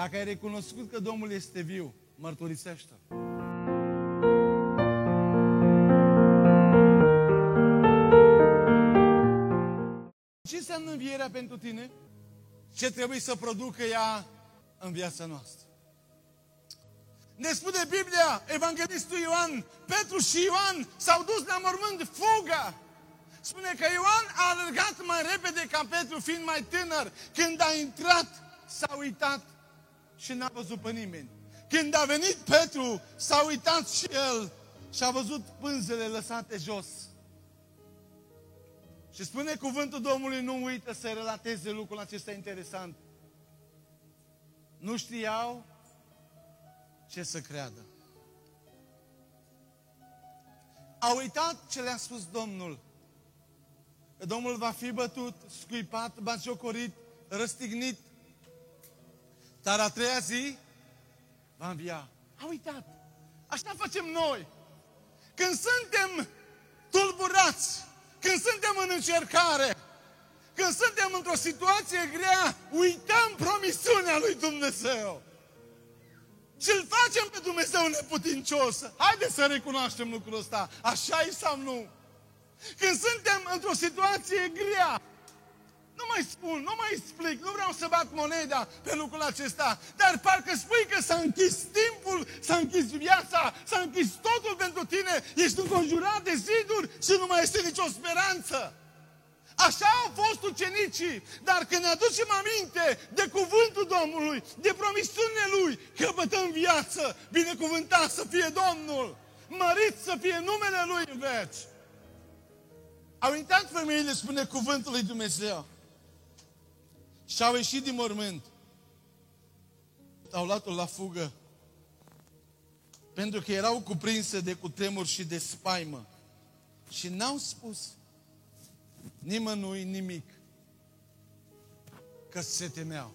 Dacă ai recunoscut că Domnul este viu, mărturisește Ce înseamnă învierea pentru tine? Ce trebuie să producă ea în viața noastră? Ne spune Biblia, Evanghelistul Ioan, Petru și Ioan s-au dus la mormânt, fugă! Spune că Ioan a alergat mai repede ca Petru, fiind mai tânăr. Când a intrat, s-a uitat și n-a văzut pe nimeni. Când a venit Petru, s-a uitat și el și a văzut pânzele lăsate jos. Și spune cuvântul Domnului, nu uită să relateze lucrul acesta interesant. Nu știau ce să creadă. Au uitat ce le-a spus Domnul. Că Domnul va fi bătut, scuipat, batjocorit, răstignit. Dar a treia zi va învia. A uitat. Așa facem noi. Când suntem tulburați, când suntem în încercare, când suntem într-o situație grea, uităm promisiunea lui Dumnezeu. Și îl facem pe Dumnezeu neputincios. Haideți să recunoaștem lucrul ăsta. Așa e sau nu? Când suntem într-o situație grea, nu mai spun, nu mai explic, nu vreau să bat moneda pe lucrul acesta, dar parcă spui că s-a închis timpul, s-a închis viața, s-a închis totul pentru tine, ești înconjurat de ziduri și nu mai este nicio speranță. Așa au fost ucenicii, dar când ne aducem aminte de cuvântul Domnului, de promisiunile Lui, că bătăm viață, binecuvântat să fie Domnul, mărit să fie numele Lui în veci. Au intrat femeile, spune cuvântul lui Dumnezeu. Și au ieșit din mormânt. Au luat-o la fugă. Pentru că erau cuprinse de cutremur și de spaimă. Și n-au spus nimănui nimic. Că se temeau.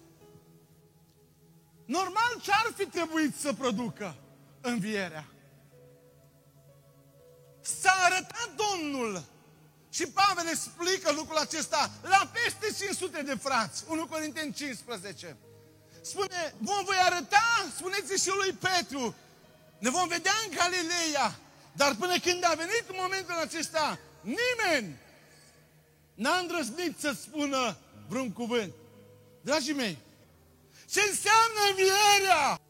Normal ce ar fi trebuit să producă învierea? S-a arătat Domnul și Pavel explică lucrul acesta la peste 500 de frați. 1 Corinteni 15. Spune, vom voi arăta, spuneți și lui Petru, ne vom vedea în Galileea, dar până când a venit momentul acesta, nimeni n-a îndrăznit să spună vreun cuvânt. Dragii mei, ce înseamnă învierea?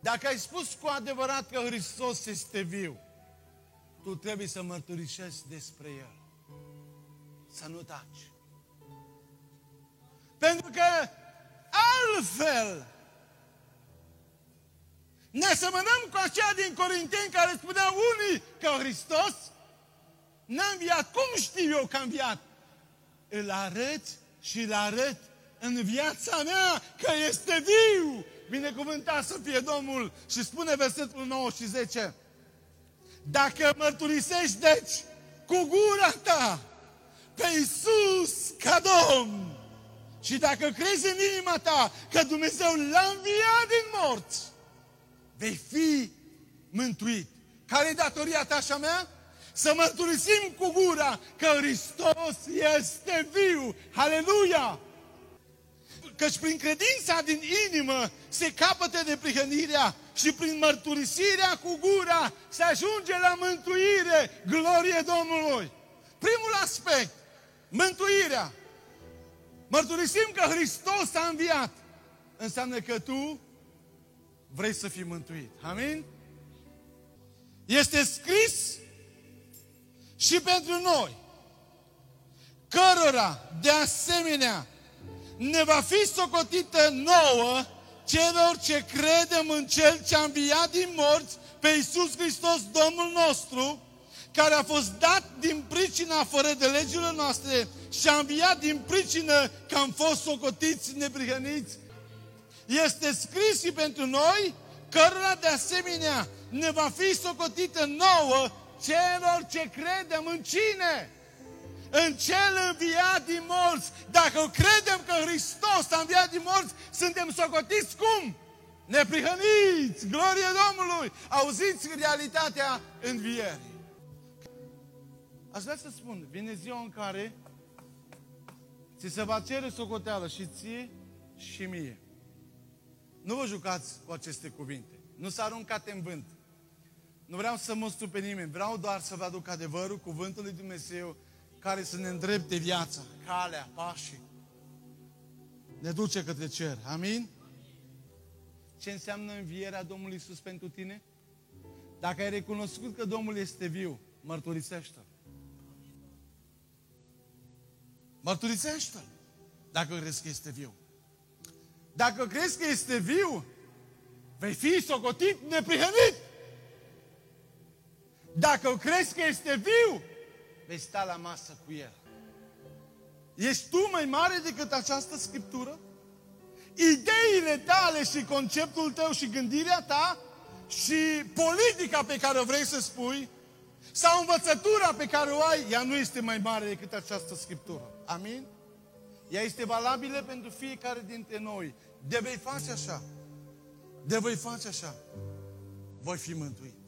Dacă ai spus cu adevărat că Hristos este viu, tu trebuie să mărturisești despre El. Să nu taci. Pentru că altfel ne asemănăm cu aceea din Corinteni care spunea unii că Hristos n-a înviat. Cum știu eu că a înviat? Îl arăt și îl arăt în viața mea că este viu. Binecuvântat să fie Domnul. Și spune versetul 9 și 10. Dacă mărturisești, deci, cu gura ta pe Iisus ca Domn și dacă crezi în inima ta că Dumnezeu l-a înviat din morți, vei fi mântuit. Care e datoria ta și a mea? Să mărturisim cu gura că Hristos este viu. Haleluia! Căci prin credința din inimă se capătă de prihănirea și prin mărturisirea cu gura se ajunge la mântuire. Glorie Domnului! Primul aspect, mântuirea. Mărturisim că Hristos a înviat. Înseamnă că tu vrei să fii mântuit. Amin? Este scris și pentru noi, cărora de asemenea ne va fi socotită nouă celor ce credem în Cel ce a înviat din morți pe Iisus Hristos, Domnul nostru, care a fost dat din pricina fără de legile noastre și a înviat din pricină că am fost socotiți neprihăniți. Este scris și pentru noi, cărora de asemenea ne va fi socotită nouă celor ce credem în cine? În cel înviat din morți. Dacă credem că Hristos a înviat din morți, suntem socotiți cum? Neprihăniți! Glorie Domnului! Auziți realitatea învierii. Aș vrea să spun, vine ziua în care ți se va cere socoteală și ție și mie. Nu vă jucați cu aceste cuvinte. Nu s aruncate în vânt. Nu vreau să mă pe nimeni. Vreau doar să vă aduc adevărul, cuvântul lui Dumnezeu, care să ne îndrepte viața, calea, pașii. Ne duce către cer. Amin? Ce înseamnă învierea Domnului Isus pentru tine? Dacă ai recunoscut că Domnul este viu, mărturisește-L. Mărturisește-L. Dacă crezi că este viu. Dacă crezi că este viu, vei fi socotit neprihănit. Dacă crezi că este viu, vei sta la masă cu El. Ești tu mai mare decât această scriptură? Ideile tale și conceptul tău și gândirea ta și politica pe care o vrei să spui sau învățătura pe care o ai, ea nu este mai mare decât această scriptură. Amin? Ea este valabilă pentru fiecare dintre noi. De vei face așa, de vei face așa, voi fi mântuit.